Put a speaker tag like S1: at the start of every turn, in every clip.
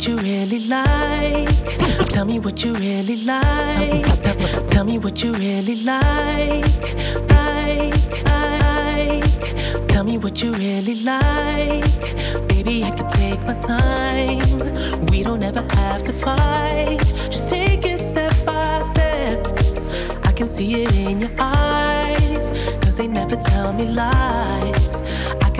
S1: What you really like. Tell me what you really like. Tell me what you really like. Like, like. Tell me what you really like. Baby, I can take my time. We don't ever have to fight. Just take it step by step. I can see it in your eyes. Cause they never tell me lies.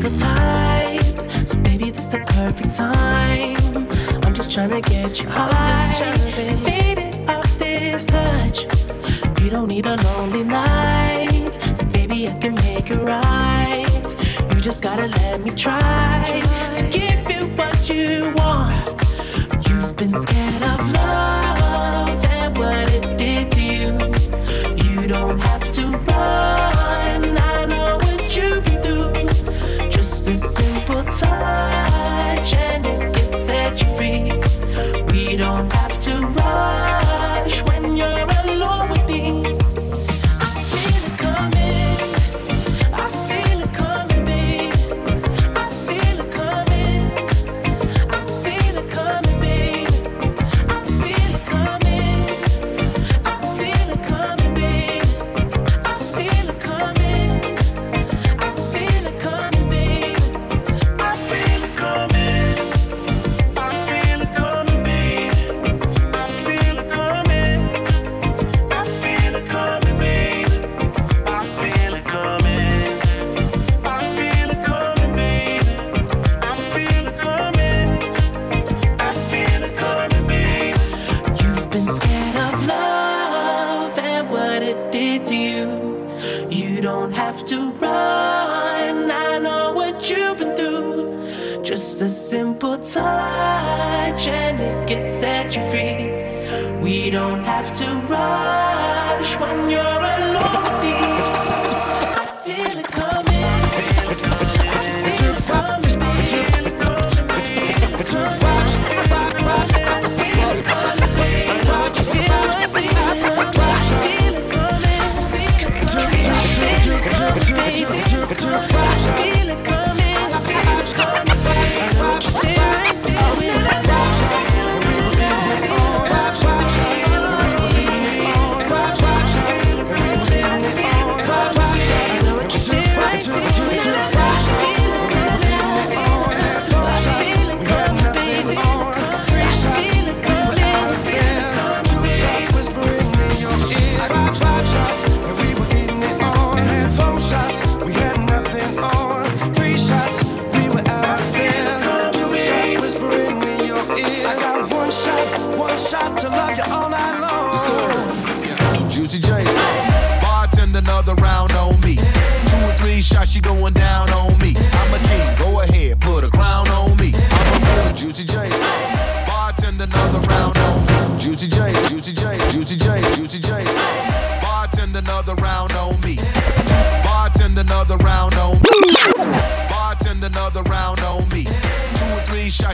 S1: single type, so baby, this the perfect time. I'm just trying to get you high, faded off this touch. You don't need a lonely night, so baby, I can make it right. You just gotta let me try to give you what you want. You've been scared of love and what don't have to rush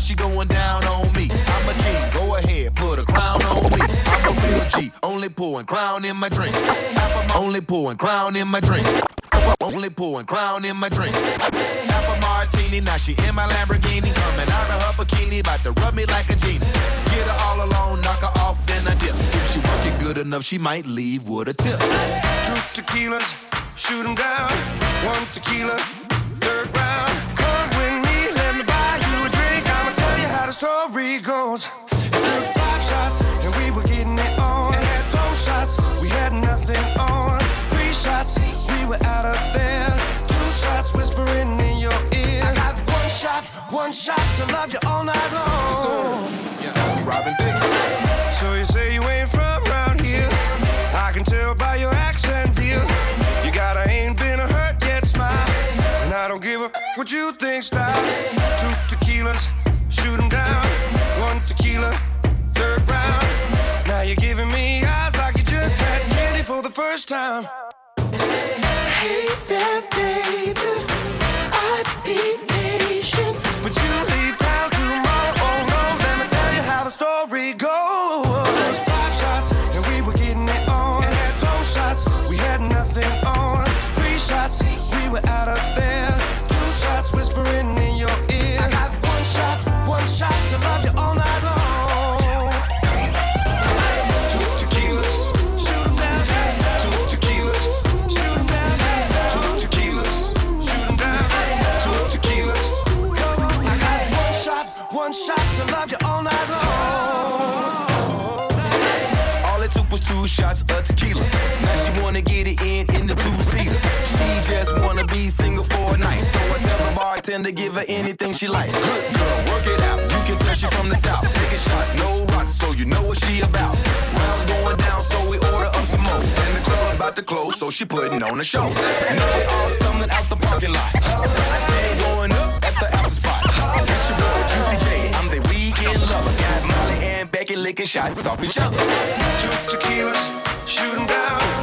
S2: she going down on me. I'm a king, go ahead, put a crown on me. I'm a real G, only pouring crown in my drink. Only pouring crown in my drink. Only pouring crown in my drink. Half a martini, now she in my Lamborghini. Coming out of her bikini, about to rub me like a genie. Get her all alone, knock her off, then I dip. If she work it good enough, she might leave with a tip.
S3: Two tequilas, shoot 'em down. One tequila, story goes. It took five shots, and we were getting it on. And had four shots, we had nothing on. Three shots, we were out of there. Two shots whispering in your ear. I got one shot one shot to love you all night long.
S2: Yeah, Robin Thicke.
S3: So you say you ain't from around here? I can tell by your accent, dear. You got a ain't been hurt yet smile, and I don't give a what you think style. First time. Be
S2: single for a night. So I tell the bartender to give her anything she like. Good girl, work it out. You can tell she from the south. Taking shots, no rocks, so you know what she about. Rounds going down, so we order up some more. And the club about to close, so she putting on a show. Now we all stumbling out the parking lot. Still going up at the after spot. It's your boy Juicy J. I'm the weekend lover. Got Molly and Becky licking shots off each other.
S3: Two tequilas, shoot 'em down.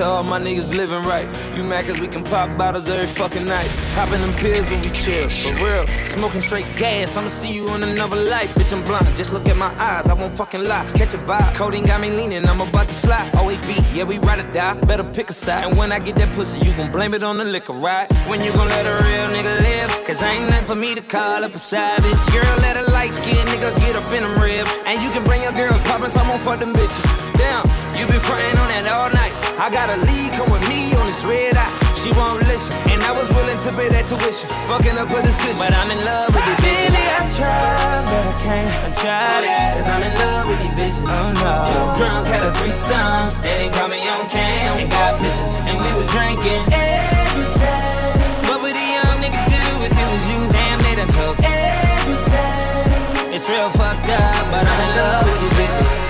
S3: All
S4: my niggas living right. You mad cause we can pop bottles every fucking night. Popping them pills when we chill, for real. Smoking straight gas, I'ma see you in another life. Bitch, I'm blind, just look at my eyes, I won't fucking lie. Catch a vibe, codeine got me leaning, I'm about to slide. Always be, yeah, we ride or die, better pick a side. And when I get that pussy, you gon' blame it on the liquor, right? When you gon' let a real nigga live? Cause ain't nothing for me to call up a savage. Girl, let a light skinned nigga get up in them ribs. And you can bring your girls poppin', so I'm gon' fuck them bitches. Damn, you been frontin' on that all night. I got a lead, come with me on this red eye. She won't listen, and I was willing to pay that tuition. Fucking up a decision, but I'm in love with these bitches. Baby, I tried, but I can't. I tried it, cause I'm in love with these bitches. Oh no. Too drunk, had a threesome. They didn't call me on cam, and got bitches, and we was drinking. Everything. What would a young nigga do if it was you? Damn, they done took everything. It's real fucked up, but I'm in love with these bitches.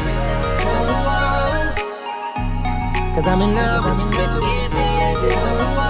S4: Cause I'm in love with these bitches.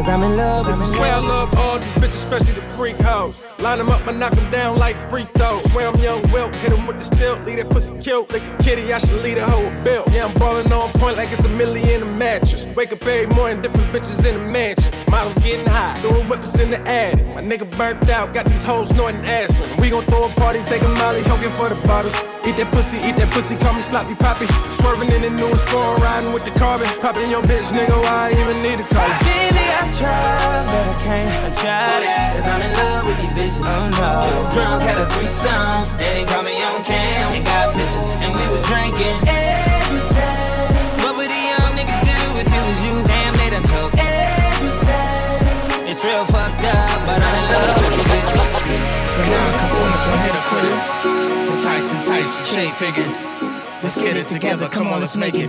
S4: Cause I'm in love with these
S5: Swear I love all these bitches, especially the freak hoes. Line them up and knock them down like free throws. Swear I'm young Wilt, hit him with the stilt, leave that pussy killed. Like a kitty, I should lead a whole bill. Yeah, I'm ballin' on point like it's a million in a mattress. Wake up every morning, different bitches in the mansion. Models getting high, doing whippers in the attic. My nigga burnt out, got these hoes snorting aspirin. We gon' throw a party, take a molly, hogan for the bottles. Eat that pussy, eat that pussy, call me sloppy poppy. Swerving in the newest foreign, riding with the carbon. Popping your bitch, nigga, why I even need a car?
S4: Baby, I tried, but I can't. I tried it, cause I'm in love with these bitches. Oh no. Too drunk, had a threesome. They didn't call me on cam, and got pictures, and we was drinking. Everything. What would a young nigga do if it was you? Damn, they done took everything. It's real fucked up, but I'm in love with these bitches.
S6: For non-conformists, one hit hitter quitters. For Tyson types, shade figures. Let's get it together, come on, let's make it.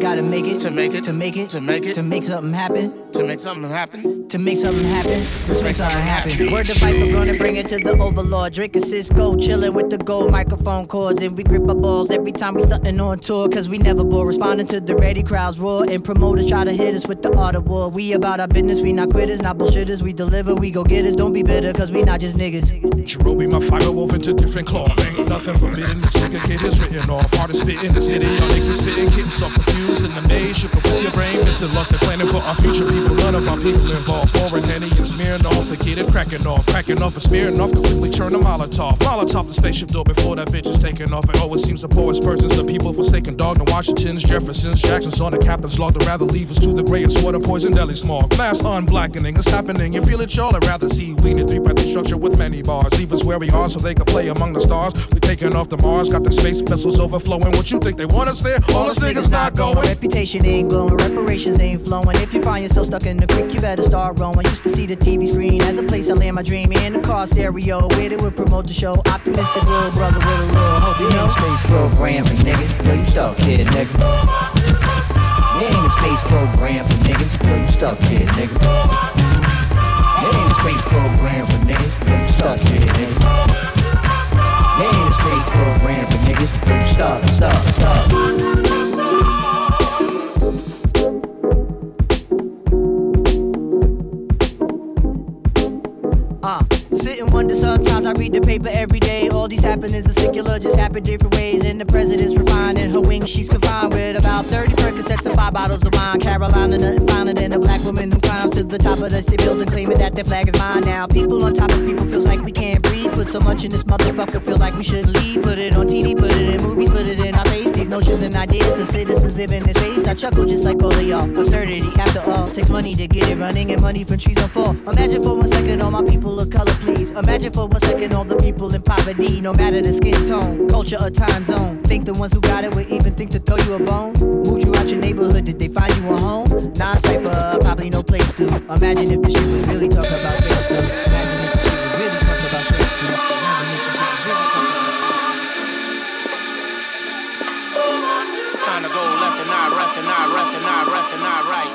S7: Gotta make it
S6: To make it,
S7: to make it
S6: to make it,
S7: to make something happen.
S6: to make something happen.
S7: To make something happen, let's make something happen. Word to Viper, gonna bring it to the overlord. Drinking Cisco, chilling with the gold microphone cords. And we grip our balls every time we stuntin' on tour. Cause we never bore. Responding to the ready crowds roar. And promoters try to hit us with the art of war. We about our business, we not quitters, not bullshitters. We deliver, we go getters. Don't be bitter, cause we not just niggas.
S8: Jerobe, my fire wove into different cloth. Ain't nothing forbidden. This nigga kid is written off. Hardest spit in the city. Y'all niggas spitting, getting so confused in the maze. Shook up with your brain, missing lost and planning for our future people. None of our people involved. Pouring Henny and smearing off the kid and cracking off. Cracking off and smearing off to quickly turn a Molotov. Molotov the spaceship door before that bitch is taking off. And always seems the poorest persons, the people forsaken dog. The Washingtons, Jeffersons, Jacksons on the captain's log. They'd rather leave us to the grayest water poison deli smog. Mass unblackening it's happening. You feel it, y'all? I'd rather see we need a three by three structure with many bars. Leave us where we are so they can play among the stars. We're taking off the Mars, got the space vessels overflowing. What you think they want us there? All us niggas not going.
S7: Reputation ain't glowing, reparations ain't flowing. If you find yourself stuck in the creek, you better start rowing. Used to see the TV screen as a place I land my dream in the car stereo. Where they would promote the show. Optimistic little brother with a little hope. You know, space program for niggas. Yo, you stuck here, nigga. There ain't a space program for niggas. Yo, you stuck here, nigga. There ain't a space program for niggas. Yo, you stuck here, nigga. A space program for niggas. Yo, you. Uh, and sometimes I read the paper every day. All these happenings are secular, just happen different ways. And the president's refined in her wings, she's confined with about 30 Percocets and five bottles of wine. Carolina, nothing finer than a black woman who climbs to the top of the state building, claiming that their flag is mine now. People on top of people feels like we can't. Put so much in this motherfucker, feel like we shouldn't leave. Put it on TV, put it in movies, put it in our face. These notions and ideas of citizens live in this space. I chuckle just like all of y'all. Absurdity, after all, takes money to get it running and money from trees on fall. Imagine for one second all my people of color, please. Imagine for one second all the people in poverty, no matter the skin tone, culture, or time zone. Think the ones who got it would even think to throw you a bone? Moved you out your neighborhood, did they find you a home? Non cipher, probably no place to. Imagine if this shit was really talking about space too. Imagine
S9: not left and not left and not left and not right.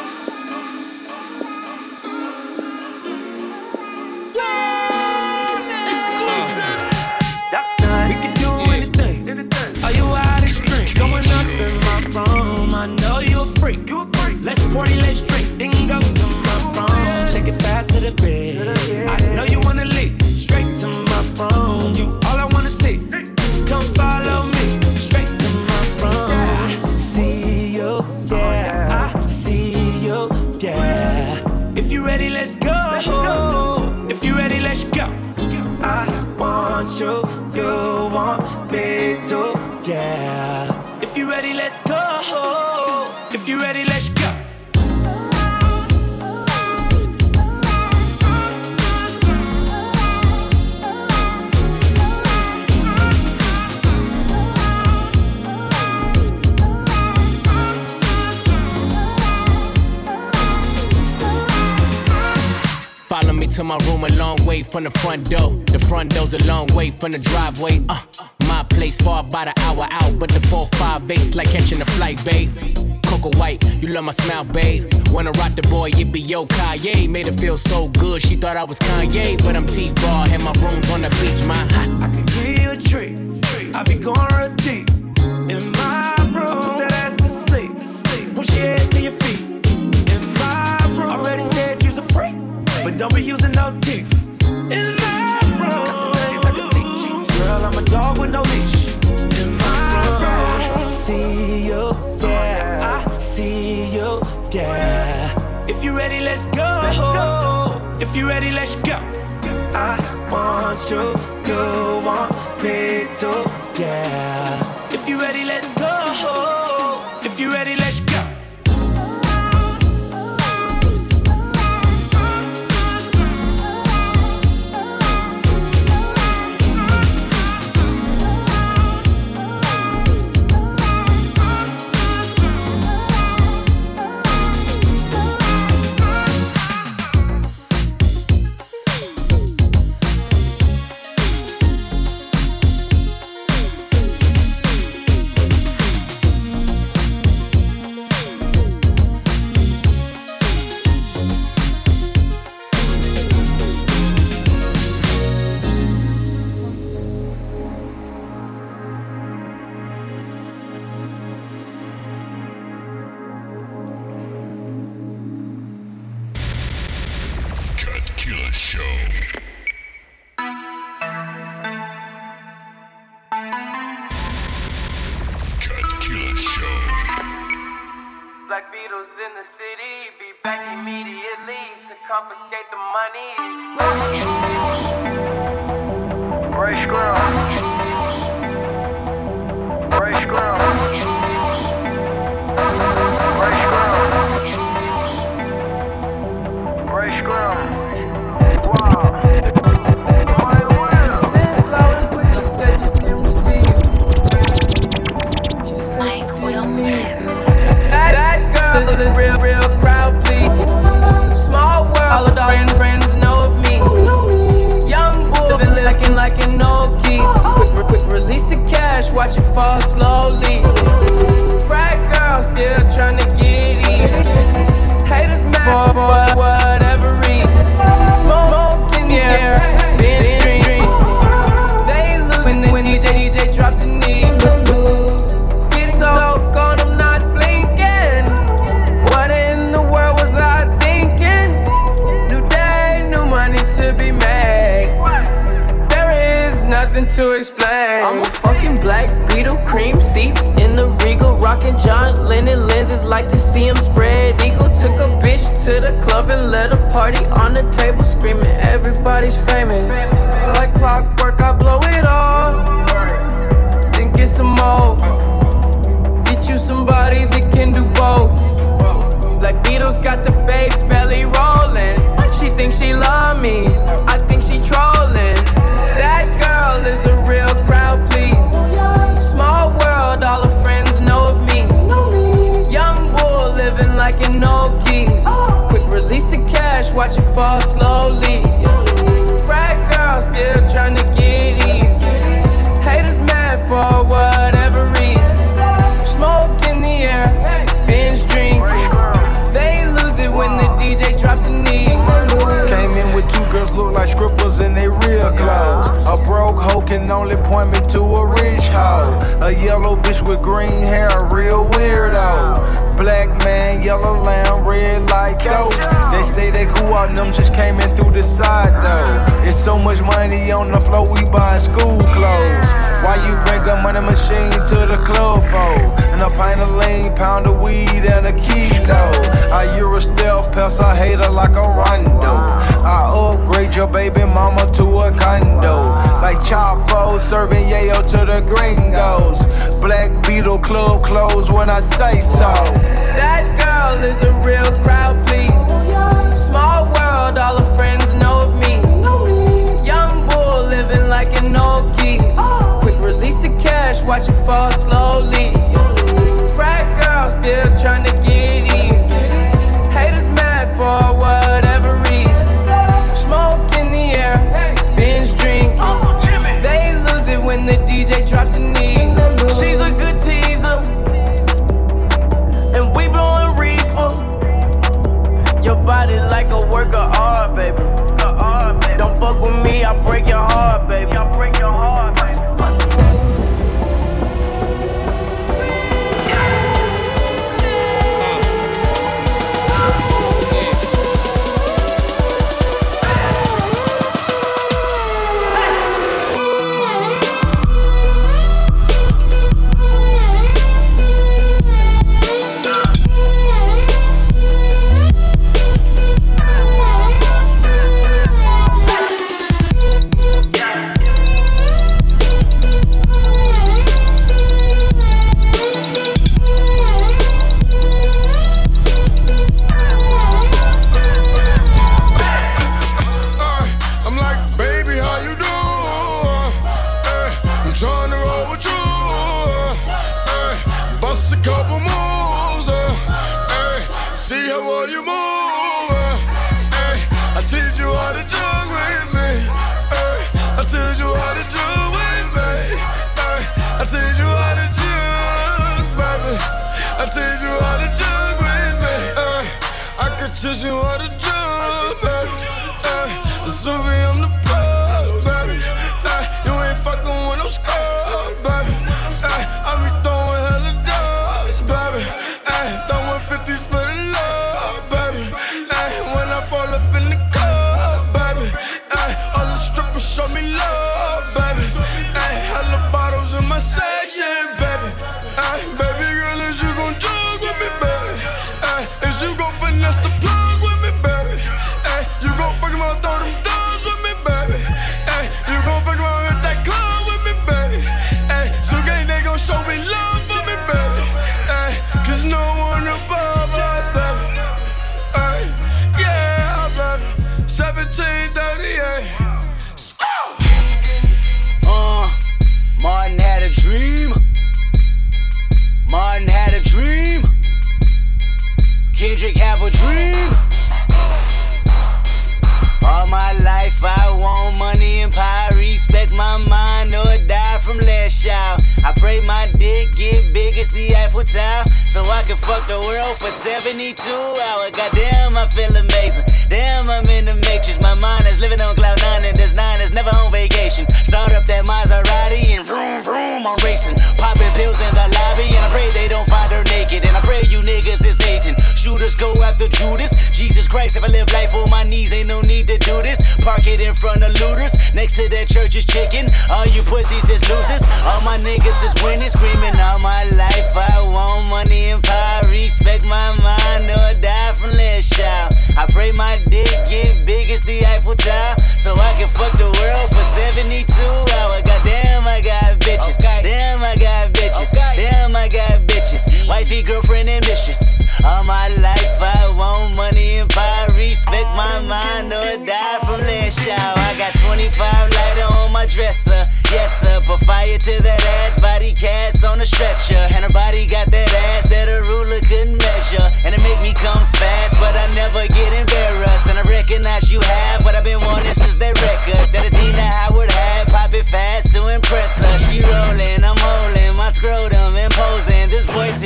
S4: We can do anything. Are you out of drink? Going up in my room. I know you a freak. Let's party, let's drink. Then go to my room. Shake it fast to the bed. I know you wanna to my room
S10: a long way from the front door. The front door's a long way from the driveway. Uh, my place far by the hour out, but the 458's like catching a flight, babe. Coco White, you love my smile, babe. Wanna rock the boy, it be yo Kanye. Made her feel so good, she thought I was Kanye, but I'm T-Ball, and my room's on the beach, my hot.
S4: I could give you a treat. I be going real deep don't be using no teeth. In my room. Got some things I can teach you. Girl, I'm a dog with no leash. In my room. See you, yeah. I see you, yeah. If you ready, let's go. If you ready, let's go. I want you, you want me to, yeah. If you ready, let's go.
S11: club
S2: closed when I say so.
S11: That girl is a real crowd, please. Small world, all her friends know of me. Young bull living like an old geese. Quick release the cash, watch it fall slowly.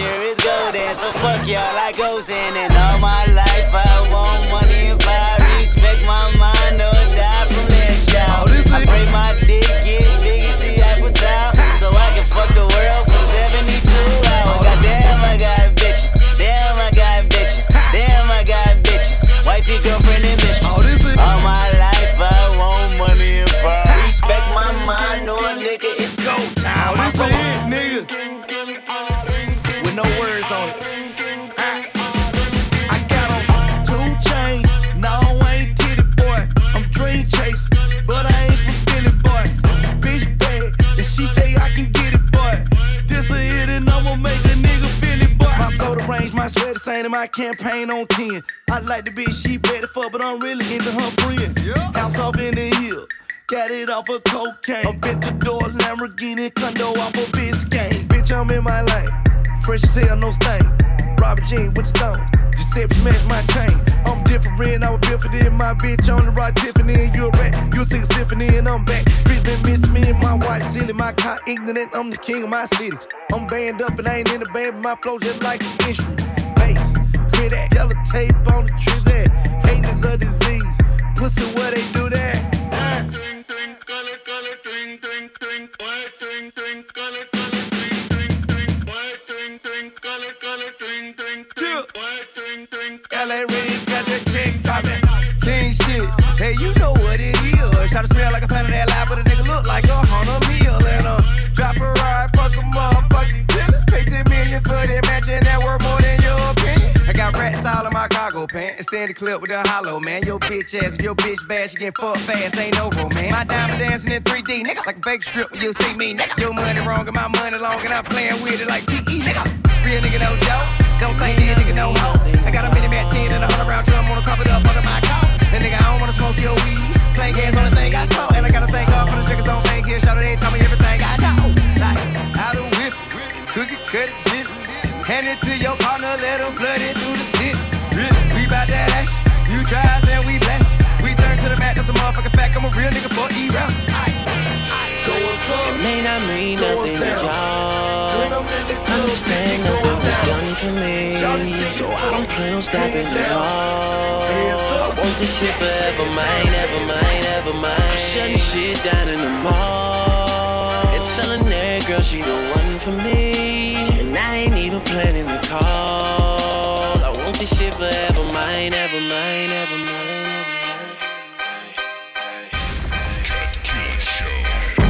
S12: Here is golden. So fuck y'all, I goes in. And all my life I want money and power. Respect my mind or die from less shout. I pray my dick get big as the Eiffel Tower. So I can fuck the world for 72 hours. Goddamn, I got bitches. Damn, I got bitches. Damn, I got bitches. Wifey, girlfriend, and
S13: the same, and my campaign on 10. I like the bitch she better fuck, but I'm really into her friend. House off in the hill. Got it off of cocaine. Aventador Lamborghini condo off a of Biscayne. Bitch, I'm in my lane. Fresh as hell, no stain. Robin Jean with the stone. Giuseppe smash my chain. I'm different, I was built for this. My bitch on the rock Tiffany, and you a rat. You sing a symphony, and I'm back. Street been missing me and my white silly. My car ignorant, I'm the king of my city. I'm banned up and I ain't in the band, but my flow just like an instrument. Bass, clear that. Yellow tape on the trees that. Hating is a disease. Pussy, where they do that? LA Reid got the chicks hopping. King shit. Hey, you know what it is. Try to smell like a pound of that lie, but a nigga look like a hundred meal. And uh, drop a ride, fuck a motherfucking killer. Pay 10 million for that matching that worth more than your opinion. I got rats all in my cargo pants. Extend the clip with a hollow, man. Your bitch ass, if your bitch bad, she get fucked fast. Ain't no romance. My diamond dancing in 3D, nigga. Like a fake strip when you see me, nigga. Your money wrong and my money long, and I'm playing with it like PE, nigga. Real nigga, no joke. Don't think that nigga no hoe. I got a mini mat 10 and a 100 round drum the cover up under my coat. And nigga, I don't wanna smoke your weed. Plain gas on the thing I smoke. And I gotta thank God for the triggers on thing here. Shout out, they tell me everything I know. Like, how to whip it, cook it, cut it. Hand it to your partner, let him flood it through the city. We bout that action. You try us and we bless. We turn to the mat, that's a motherfucking fact. I'm a real nigga for E-rap.
S14: It may not mean nothing to y'all. Understand nothing was done for me, so I don't plan on stopping at all. I want this shit forever, mine, ever mine, ever mine. I'm shutting shit down in the mall and telling that girl she the one for me, and I ain't even planning to call. I want this shit forever, mine, ever mine, ever mine.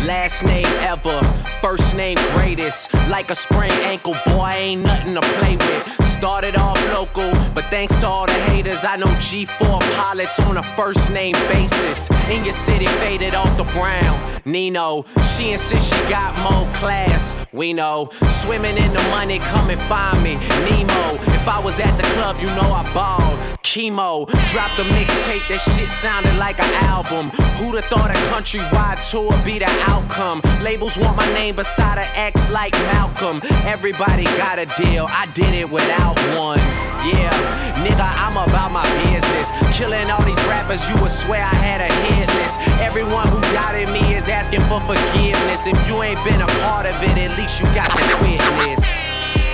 S15: Last name ever, first name greatest. Like a sprained ankle, boy, ain't nothing to play with. Started off local, but thanks to all the haters, I know G4 pilots on a first name basis. In your city, faded off the brown. Nino, she insists she got more class. We know, swimming in the money, come and find me. Nemo, if I was at the club, you know I balled. Chemo, dropped a mixtape, that shit sounded like an album. Who'd have thought a countrywide tour be the outcome? Labels want my name beside an X like Malcolm. Everybody got a deal, I did it without one. Yeah, nigga, I'm about my business. Killing all these rappers, you would swear I had a hit list. Everyone who doubted me is asking for forgiveness. If you ain't been a part of it, at least you got to witness.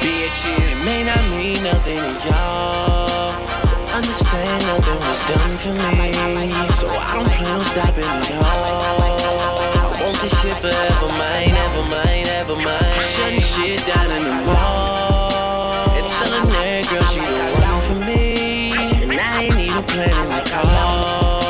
S15: bitches.
S1: It may not mean nothing to y'all. Understand nothing was done for me. So I don't plan on stopping at all. I want this shit forever, mine, ever mine, ever mine. Shutting shit down in the mall. Telling that girl she the one for me. And I ain't even planning to call.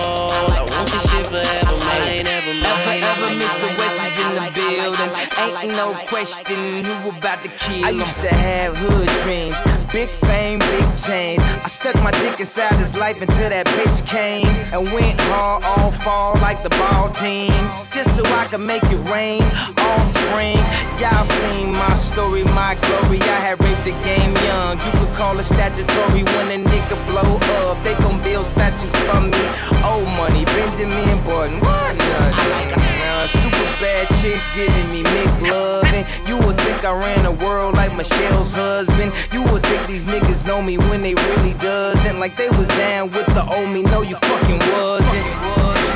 S1: I want this shit forever, mine, ever mine.
S4: Ever, ever Mr. West is in the building. Ain't no question who about to kill I used to have hood dreams. Big fame, big chains. I stuck my dick inside his life until that bitch came and went hard all fall like the ball teams. Just so I could make it rain all spring. Y'all seen my story, my glory. I had raped the game young. You could call it statutory when a nigga blow up. They gon' build statues for me. Old money, Benjamin Button. What? Nah, nah, super bad chicks giving me McLovin. You would think I ran the world like Michelle's husband. You would think these niggas know me when they really doesn't. Like they was down with the old me. No, you fucking wasn't.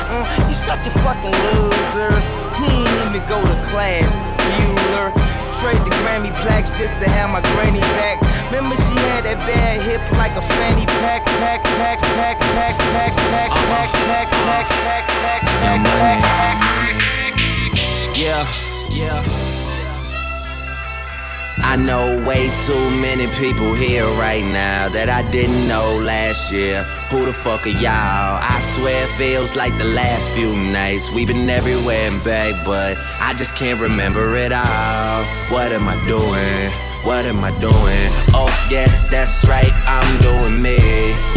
S4: Mm, you such a fucking loser. He ain't even go to class, Bueller. Trade the Grammy plaques just to have my granny back. Remember she had that bad hip like a fanny pack, pack, pack, pack, pack, pack, pack, pack, pack, pack, pack, pack, pack, pack, pack. pack.
S15: Yeah, yeah. I know way too many people here right now that I didn't know last year. Who the fuck are y'all? I swear it feels like the last few nights. We've been everywhere and back, but I just can't remember it all. What am I doing? What am I doing? Oh, yeah, that's right. I'm doing me.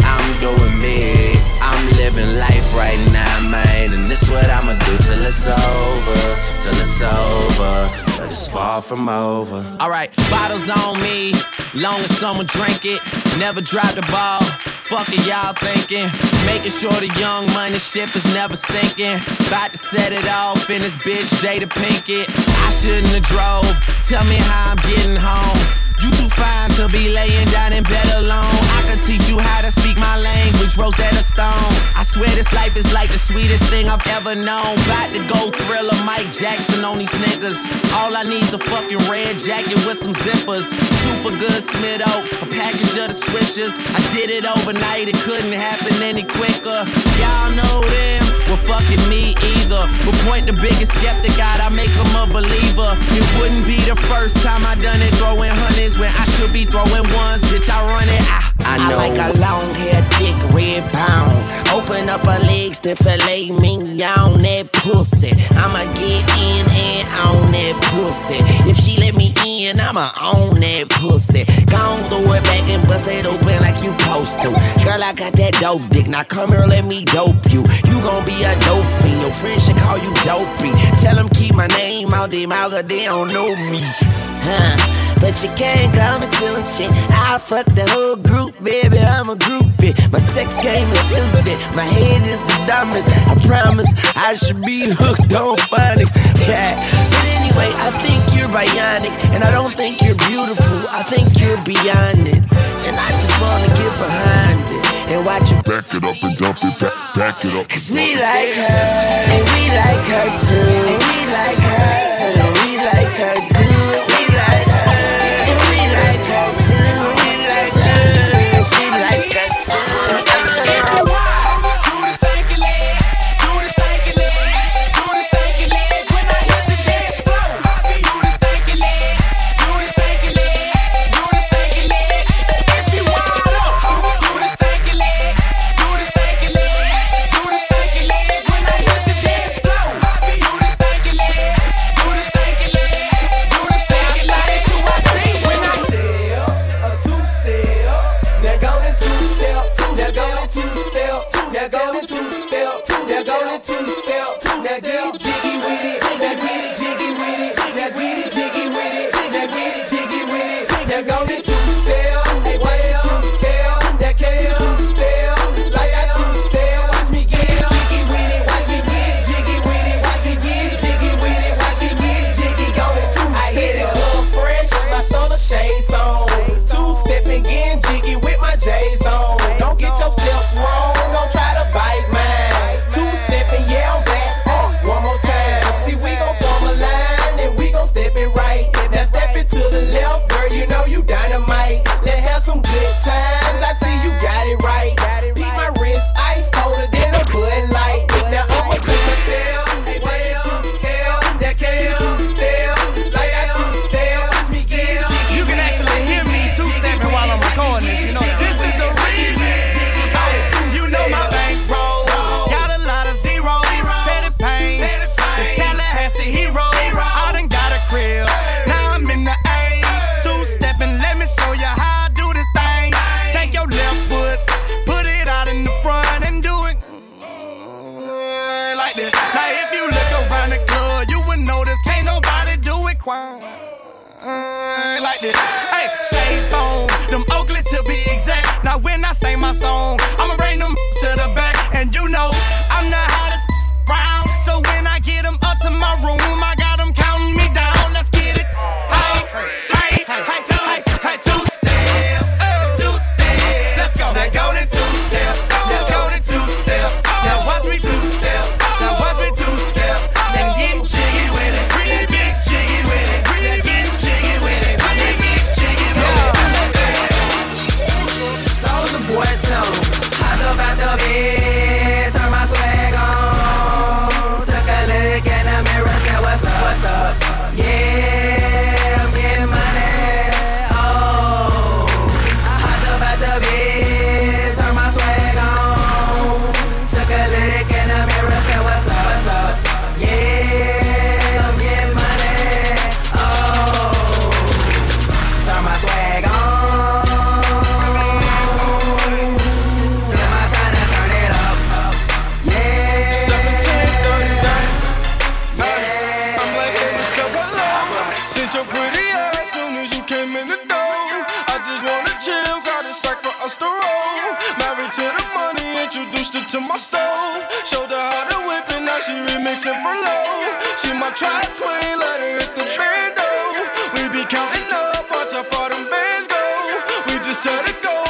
S15: I'm doing me. I'm living life right now, man. And this what I'ma do till it's over. Till it's over. But it's far from over. Alright, bottles on me. Long as someone drink it. Never drop the ball. Fuck it, y'all thinking. Making sure the young money ship is never sinking. About to set it off in this bitch, Jada Pinkett. I shouldn't have drove. Tell me how I'm getting home. You too fine to be laying down in bed alone. I can teach you how to speak my language, Rosetta Stone. I swear this life is like the sweetest thing I've ever known. About to go thriller Mike Jackson on these niggas. All I need's a fucking red jacket with some zippers. Super good Smitto, a package of the swishers. I did it overnight, it couldn't happen any quicker. Y'all know them, well fucking me either. But point the biggest skeptic out, I make them a believer. It wouldn't be the first time I done it, throwing hundreds when I should be throwing ones. Bitch, I run it. I, I know.
S16: I like a long hair, thick red pound. Open up her legs to fillet me on that pussy. I'ma get in and on that pussy. If she let me in, I'ma own that pussy. Gon' throw it back and bust it open like you supposed to. Girl, I got that dope dick. Now come here, let me dope you. You gon' be a dope fiend. Your friends should call you dopey. Tell them keep my name out their mouth, cause they don't know me. Huh? But you can't call me too shit. I fuck the whole group, baby. I'm a groupie. My sex game is stupid. My head is the dumbest. I promise I should be hooked on phonics. Yeah. But anyway, I think you're bionic. And I don't think you're beautiful. I think you're beyond it. And I just wanna get behind it. And watch you
S17: back it up and dump it back, back it up.
S16: Cause we like her, and we like her too. And we like her, and we like her too.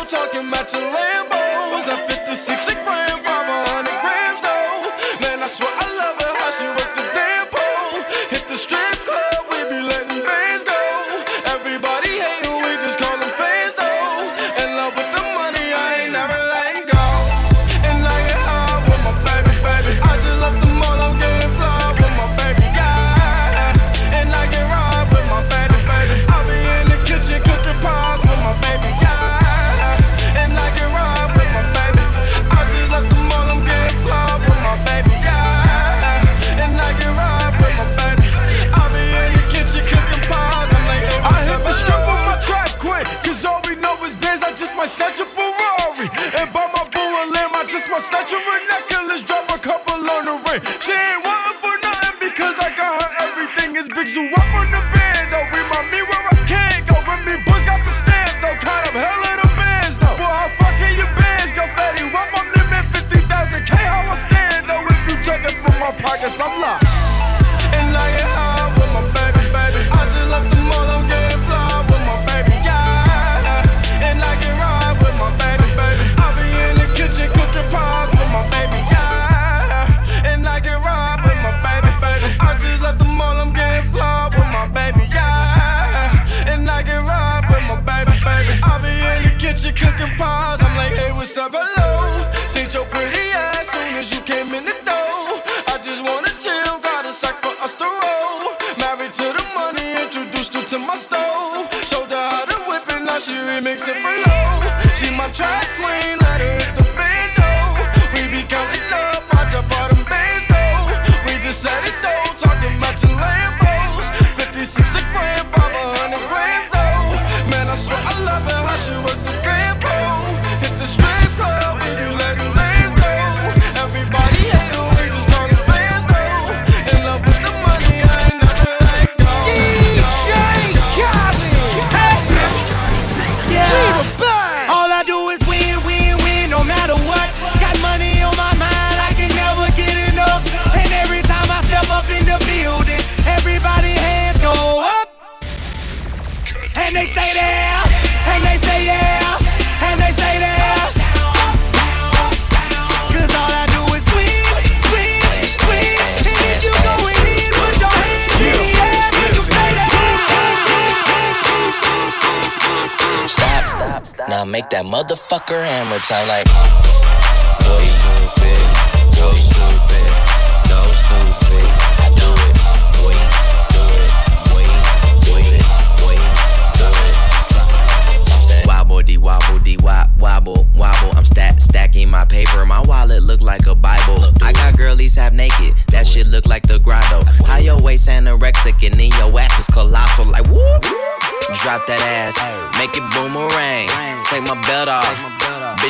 S11: Talking about your Lambos. I 56 a gram.
S18: out like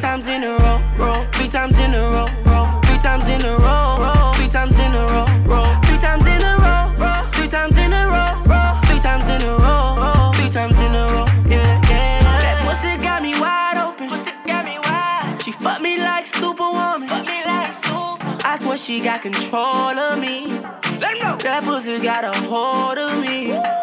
S19: times in a row, row. Three times in a row, row. Three times in a row, row. Three times in a row, row. Three times in a row, row. Three times in a row, row. Three times in a row, row. Three times in a row, yeah, yeah. That pussy got me wide open. Pussy got me wide. She fucked me like superwoman. Fuck me like super. I swear she got control of me. Let me know.
S20: That pussy got a hold of me. Woo.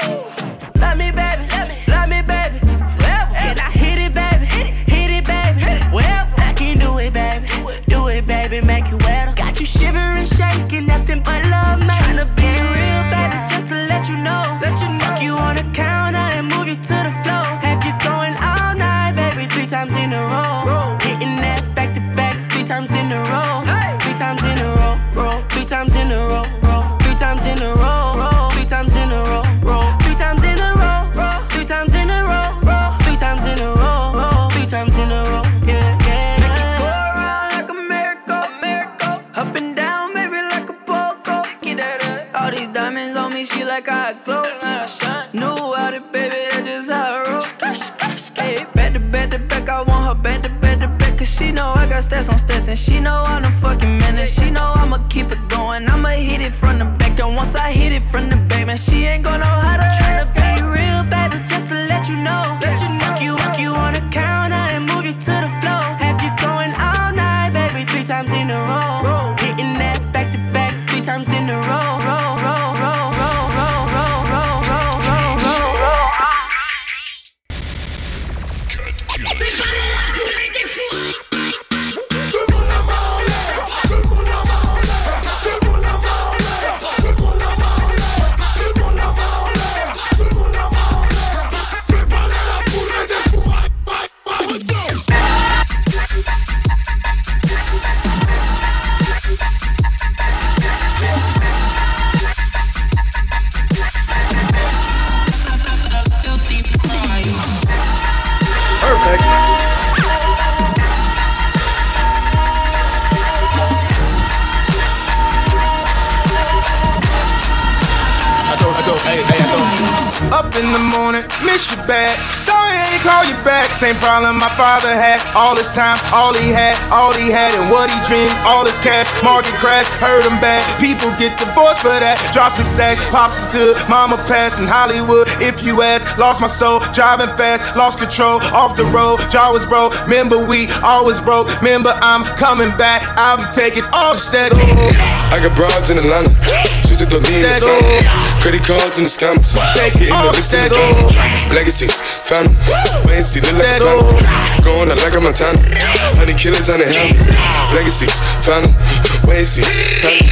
S20: Up in
S9: the morning, miss you bad. Sorry I ain't call you back. Same problem my father had. All his time, all he had, all he had, and what he dreamed. All his cash, market crash, hurt him bad. People get divorced for that. Drop some stack, pops is good. Mama passed in Hollywood. If you ask, lost my soul, driving fast, lost control, off the road. Jaw was broke. Remember we always broke. Remember I'm coming back. I'm taking off steady.
S21: I got broads in Atlanta. Just to the lean in the family. Credit cards in the scammers. Hitting the list in the. Legacies, family. Wait and see, look like a plan. Going out like a Montana. Honey killers on the helmets. Legacies, family. Wait and see, family.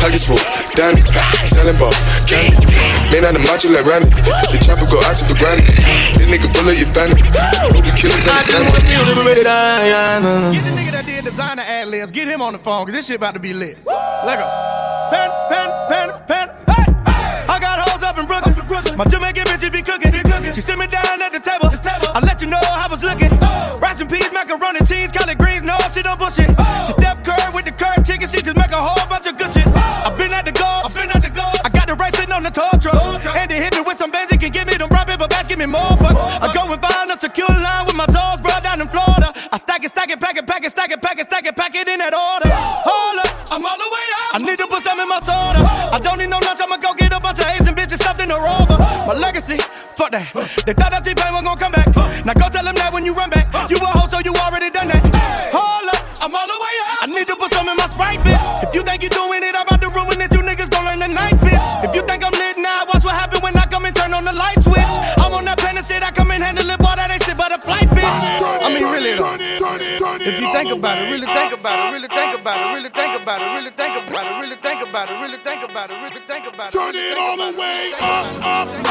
S21: Pockets full, Danny. Selling ball, candy. Man out the macho like Randy. The chopper go out to for granted. This nigga bullet your bandit. Hope the killers understand it.
S9: Get the nigga that did designer ad libs, get him on the phone, cause this shit about to be lit. Let go. Pen, pen, pen, My Jamaican bitches be cooking. She sit me down at the table. The table. I let you know I was looking. Oh. Rice and peas, macaroni, cheese, collard greens, no, she don't bullshit. Oh. She Steph Curry with the curd chicken, she just make a whole bunch of good shit. Oh. I've been at the golf, I've been at the golf. I got the right sitting on the tall truck. And they hit me with some bands, he can give me them rock paper bags, give me more bucks. I go and find a secure line with my toes, bro, down in Florida. I stack it, stack it, pack it, pack it, stack it, pack it, stack it, pack it in that order. Hold up, I'm all the way up. I need to put some in my soda. I don't need no lunch, I'ma go get a bunch of stuffed in a rover. My legacy, fuck that. They thought that T-Pain was gonna come back. Now go tell them that when you run back. You a hoe, so you already done that. Hold up, I'm all the way up. I need to put some in my Sprite, bitch. If you think you're doing it, I'm about to ruin it. You niggas gon' learn tonight, bitch. If you think I'm lit now, watch what happen when I come and turn on the light switch. I'm on that pen I come and handle it, boy, that ain't shit but a flight, bitch. I mean, really though. If you think about it, really think about it, really think about it, really think about it, really think about it, really think about it, really think about it, really think about it. Turn it all the way up, up,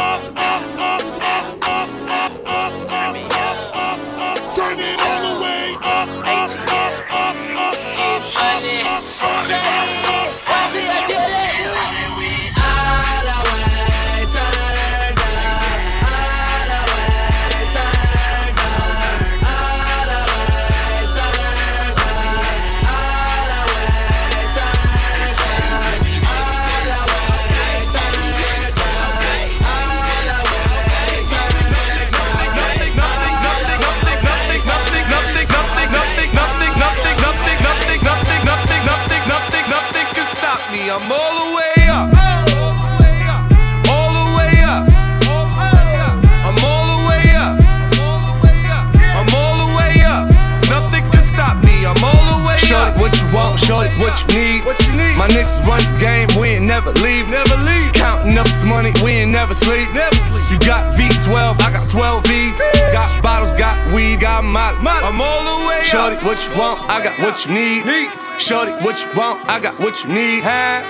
S22: want, shorty, what you need.
S23: What you need?
S22: My niggas run the game, we ain't never leave, never leave.
S23: Counting up this money, we ain't never sleep. Never sleep. You got V12, I got 12 V's. Got bottles, got weed, got molly. I'm all the way Shorty, what you want? I got what you need. Shorty, what you want? I got what you need.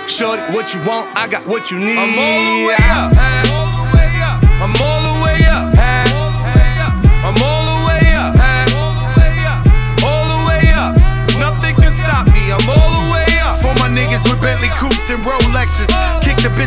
S23: Shorty, what you want? I got what you need. I'm all the way up.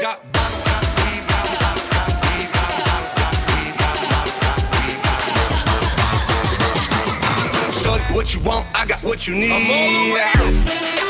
S23: Got what you want? I got what
S24: you need.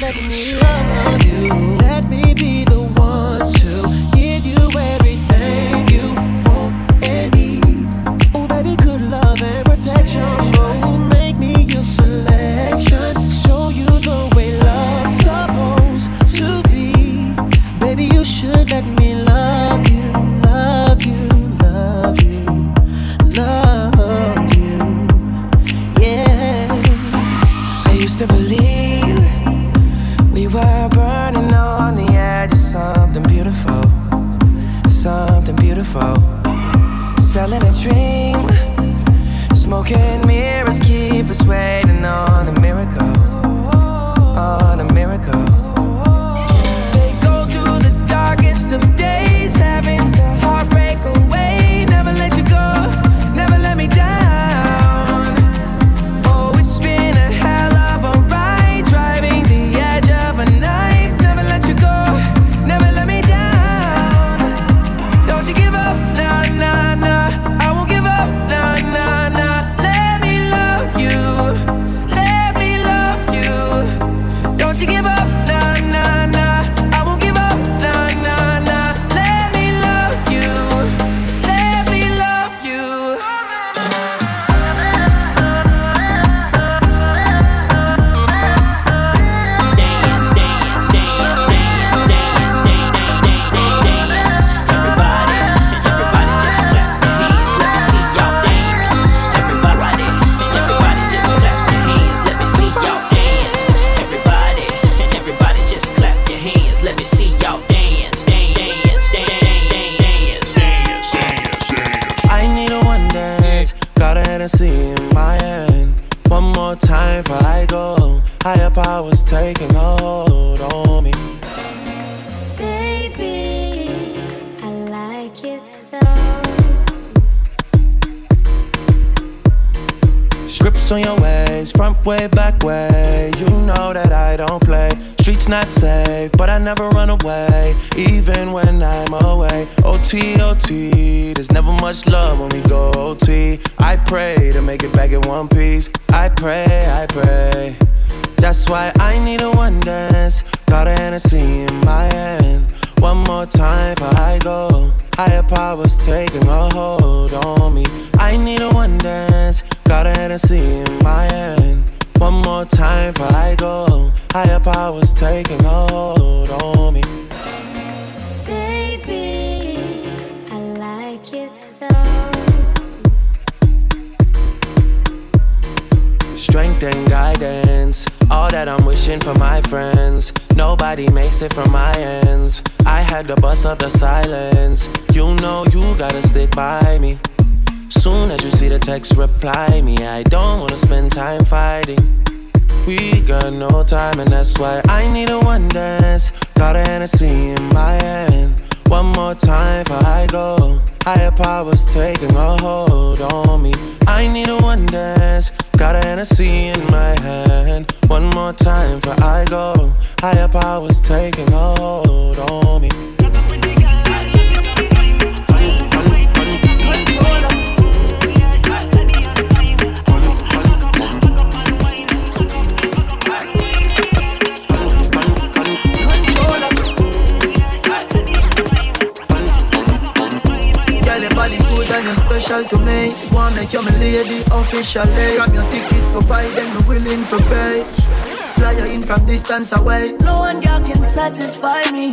S24: let me love you.
S14: Let me
S25: time for I go. Higher powers taking a hold on me.
S26: I
S25: need a one dance. Got an Hennessy in my hand. One more time for I go. Higher powers taking a
S27: distance away.
S28: No one girl can satisfy me.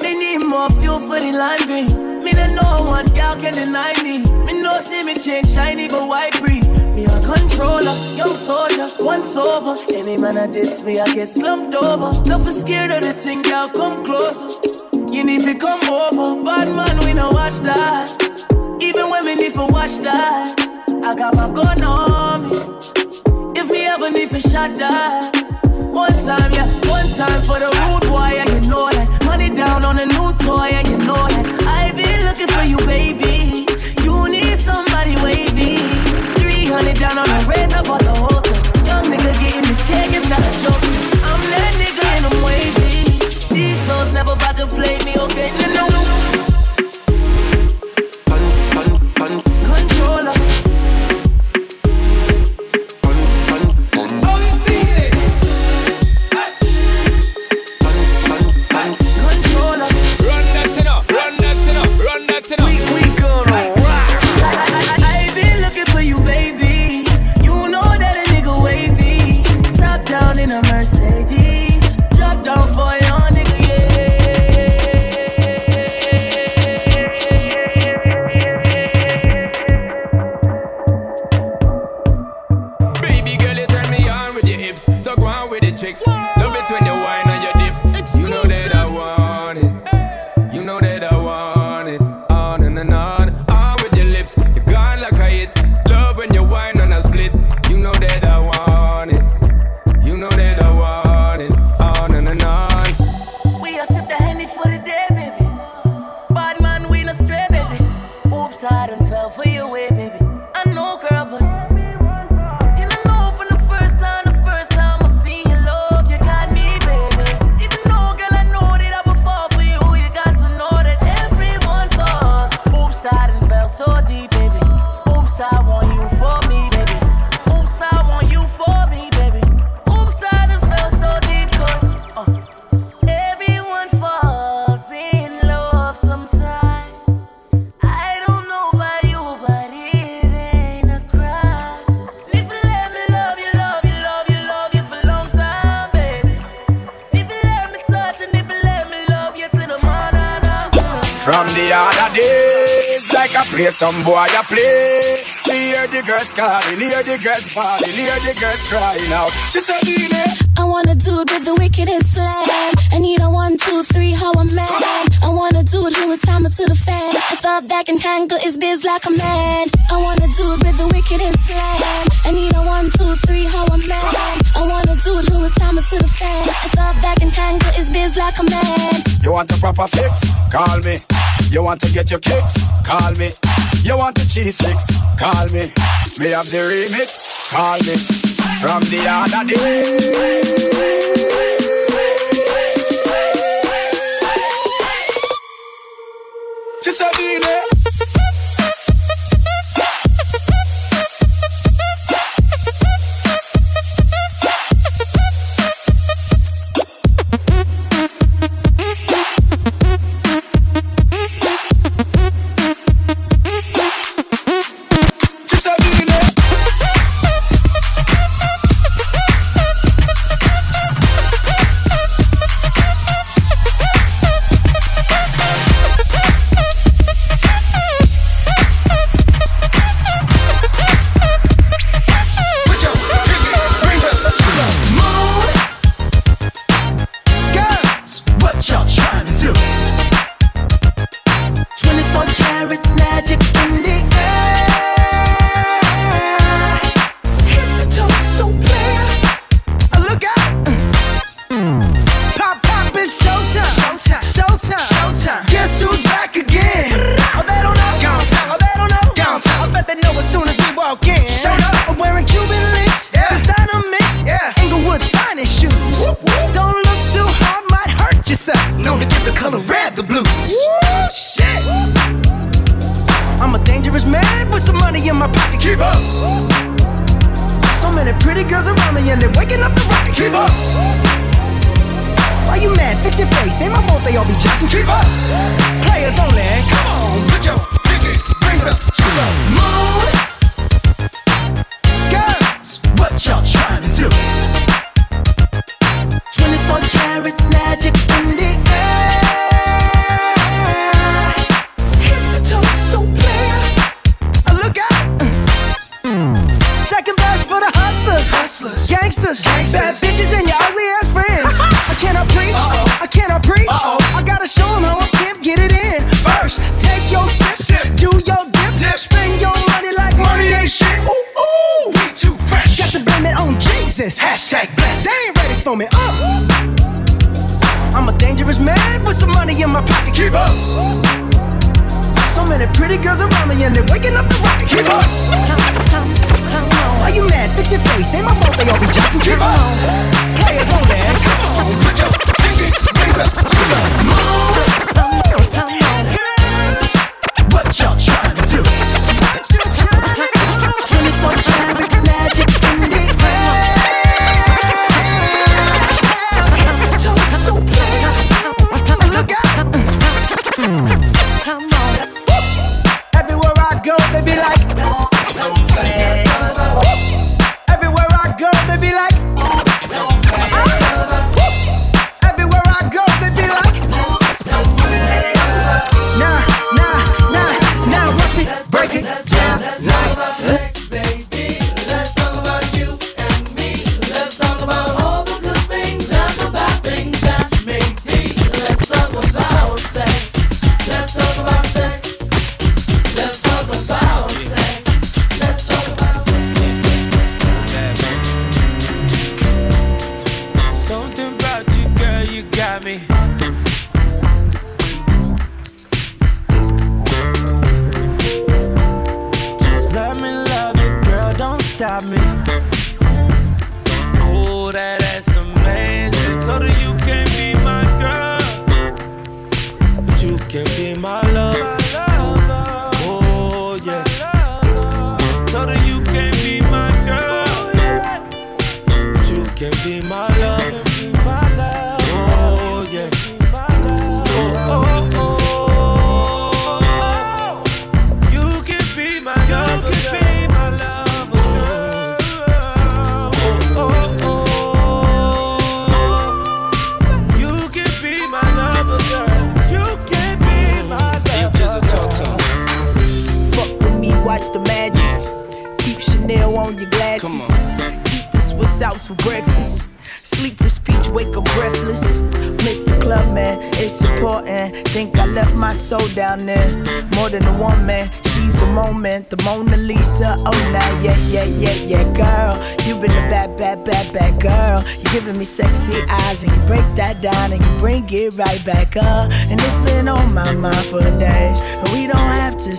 S28: Me need more fuel for the lime green. Me know no one girl can deny me. Me no see me change shiny but white breed. Me a controller, young soldier, once over. Any man at this me, I get slumped over. Never scared of the thing, girl, come closer. You need to come over, bad man, we no watch that. Even when we need to watch that, I got my gun on me. If me ever need to shot that. One time, yeah, time for the rude boy, yeah, you know that. Money down on a new toy, yeah, you know that. I been looking for you, baby. You need somebody wavy. 300 down on the red, I bought the thing. Young nigga getting this cake, it's not a joke.
S7: Some boy I play. Me hear the girls calling, hear the girls bawling, hear the girls crying out. She said, Dine,
S29: I want a dude with the wickedest slam. I need a one, two, three, how a man. I want a dude who would time it to the fan. I thought that can handle his biz like a man. I want a dude with the wickedest slam. I need a one, two, three, how a man. I want a dude who would time it to the fan. I thought that can handle his biz like a man.
S7: you want a proper fix? Call me. You want to get your kicks? Call me. You want a cheese fix? Call me. Me have the remix? Call me. From the other day. She said, Dine.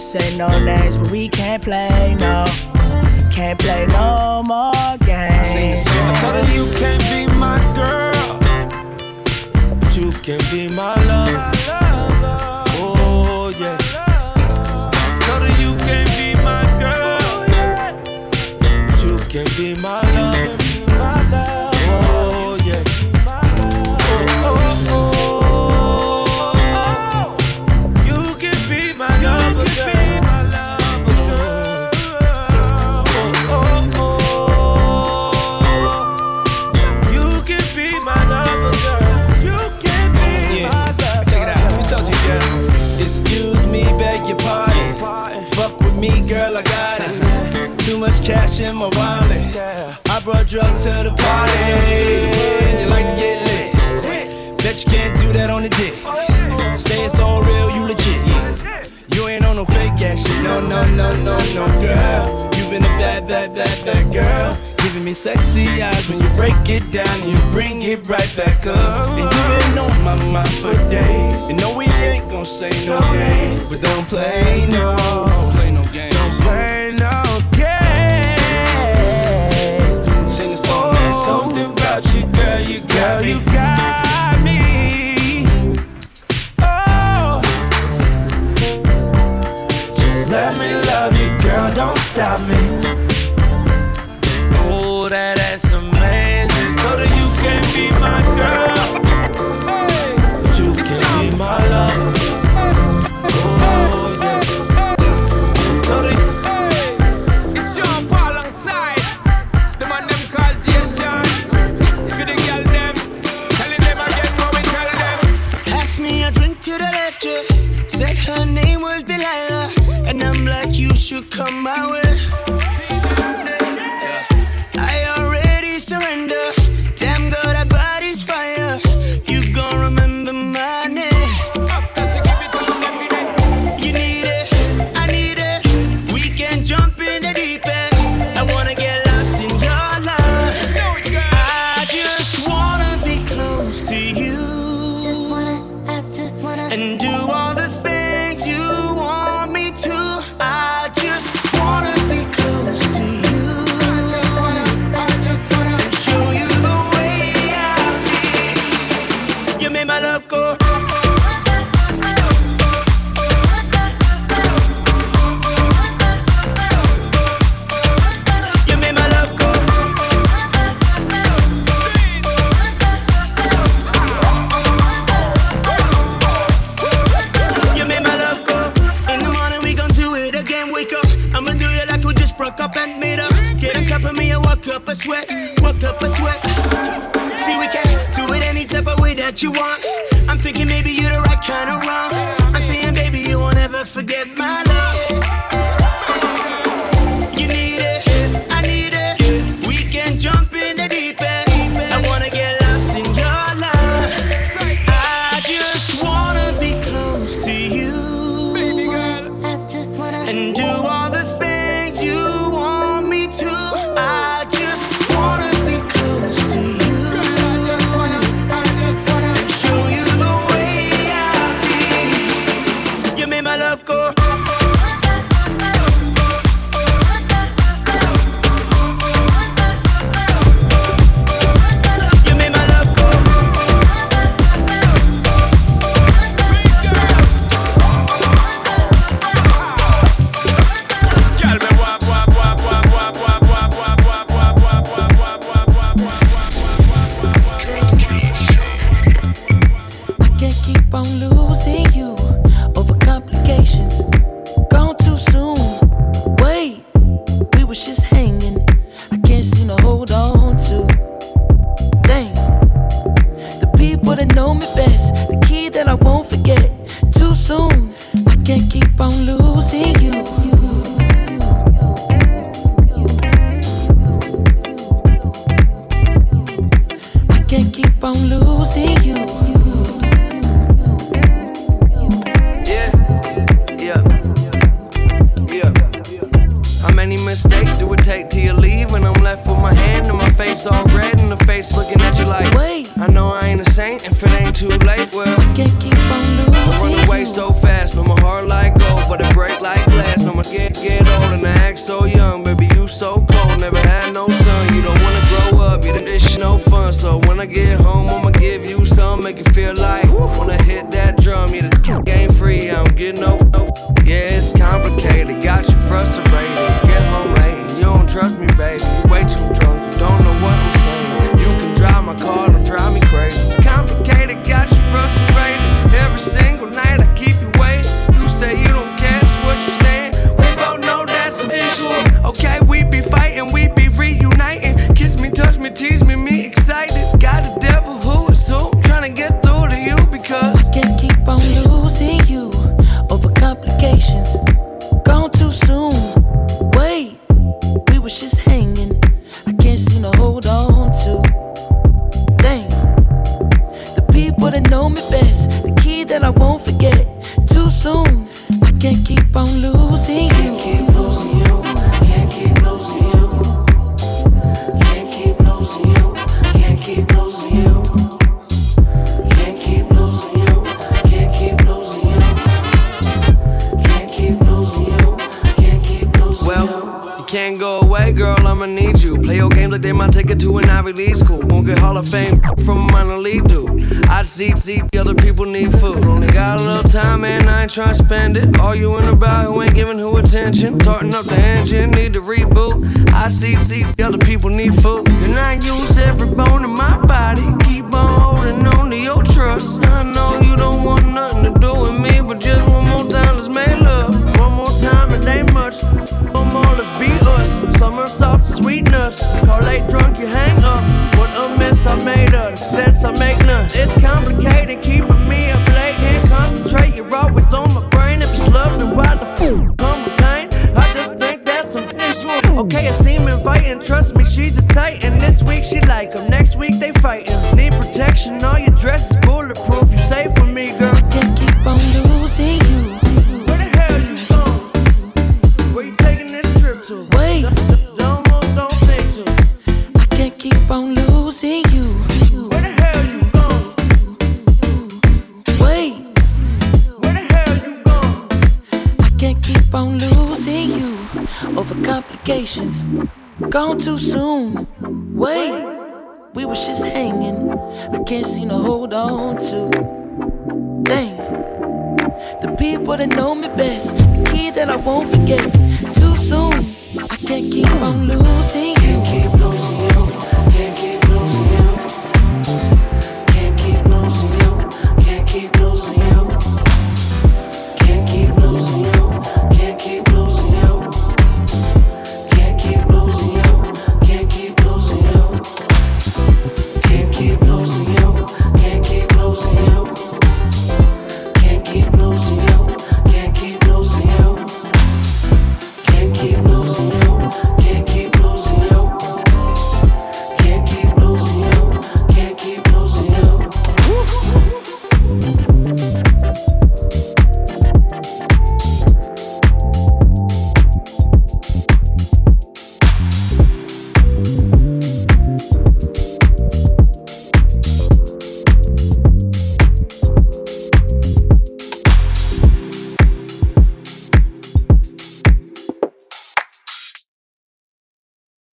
S22: say no names, but we can't play no. Can't play no more games.
S4: I told her you can't be my girl, but you can be my love.
S22: cash in my wallet. I brought drugs to the party. And you like to get lit. Bet you can't do that on the dick. Oh, say it's all real, you legit. You ain't on no fake ass shit. No, no, no, no, no, girl. You've been a bad, bad, bad, bad girl. Giving me sexy eyes when you break it down and you bring it right back up. And you been on my mind for days. You know we ain't gonna say no names, but don't play no. Don't play no games. Don't
S4: play no. Something about you, girl, you got me. You got me. Oh. Just let me love you, girl, don't stop me. you
S22: come my way.